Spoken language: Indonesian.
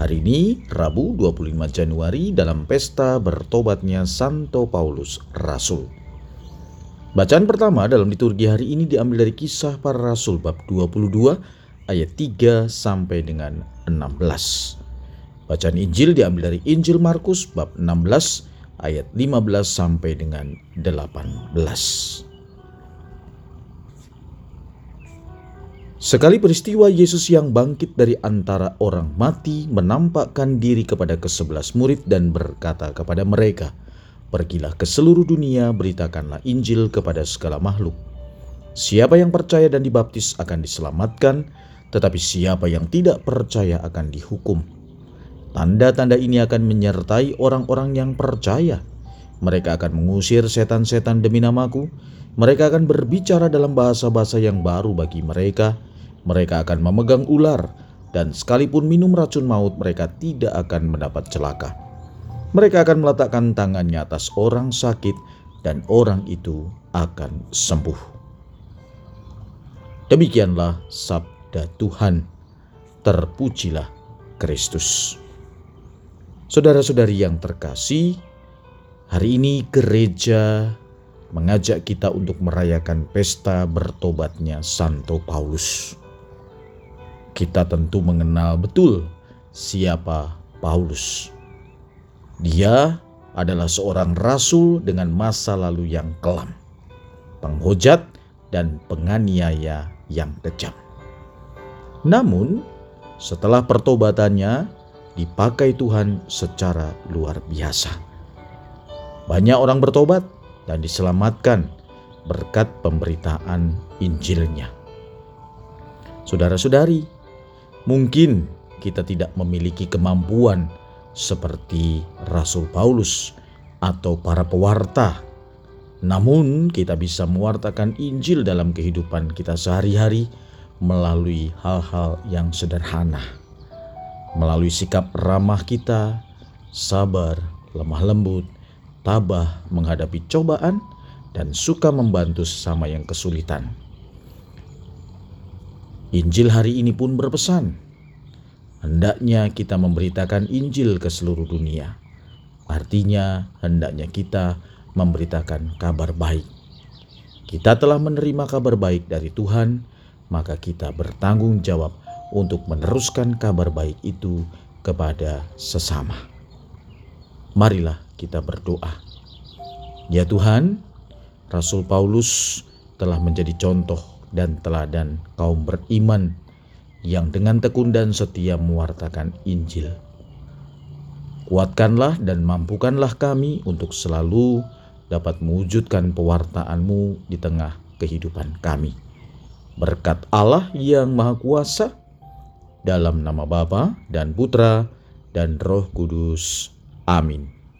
Hari ini, Rabu 25 Januari dalam pesta bertobatnya Santo Paulus Rasul. Bacaan pertama dalam liturgi hari ini diambil dari kisah para rasul bab 22 ayat 3 sampai dengan 16. Bacaan Injil diambil dari Injil Markus bab 16 ayat 15 sampai dengan 18. Sekali peristiwa Yesus yang bangkit dari antara orang mati menampakkan diri kepada kesebelas murid dan berkata kepada mereka, Pergilah ke seluruh dunia, beritakanlah Injil kepada segala makhluk. Siapa yang percaya dan dibaptis akan diselamatkan, tetapi siapa yang tidak percaya akan dihukum. Tanda-tanda ini akan menyertai orang-orang yang percaya. Mereka akan mengusir setan-setan demi namaku. Mereka akan berbicara dalam bahasa-bahasa yang baru bagi mereka mereka akan memegang ular, dan sekalipun minum racun maut, mereka tidak akan mendapat celaka. Mereka akan meletakkan tangannya atas orang sakit, dan orang itu akan sembuh. Demikianlah sabda Tuhan. Terpujilah Kristus. Saudara-saudari yang terkasih, hari ini gereja mengajak kita untuk merayakan pesta bertobatnya Santo Paulus kita tentu mengenal betul siapa Paulus. Dia adalah seorang rasul dengan masa lalu yang kelam, penghujat dan penganiaya yang kejam. Namun, setelah pertobatannya dipakai Tuhan secara luar biasa. Banyak orang bertobat dan diselamatkan berkat pemberitaan Injilnya. Saudara-saudari, Mungkin kita tidak memiliki kemampuan seperti Rasul Paulus atau para pewarta. Namun, kita bisa mewartakan Injil dalam kehidupan kita sehari-hari melalui hal-hal yang sederhana, melalui sikap ramah kita, sabar, lemah lembut, tabah menghadapi cobaan, dan suka membantu sesama yang kesulitan. Injil hari ini pun berpesan, hendaknya kita memberitakan Injil ke seluruh dunia. Artinya, hendaknya kita memberitakan kabar baik. Kita telah menerima kabar baik dari Tuhan, maka kita bertanggung jawab untuk meneruskan kabar baik itu kepada sesama. Marilah kita berdoa. Ya Tuhan, Rasul Paulus telah menjadi contoh dan teladan kaum beriman yang dengan tekun dan setia mewartakan Injil. Kuatkanlah dan mampukanlah kami untuk selalu dapat mewujudkan pewartaanmu di tengah kehidupan kami. Berkat Allah yang Maha Kuasa, dalam nama Bapa dan Putra dan Roh Kudus. Amin.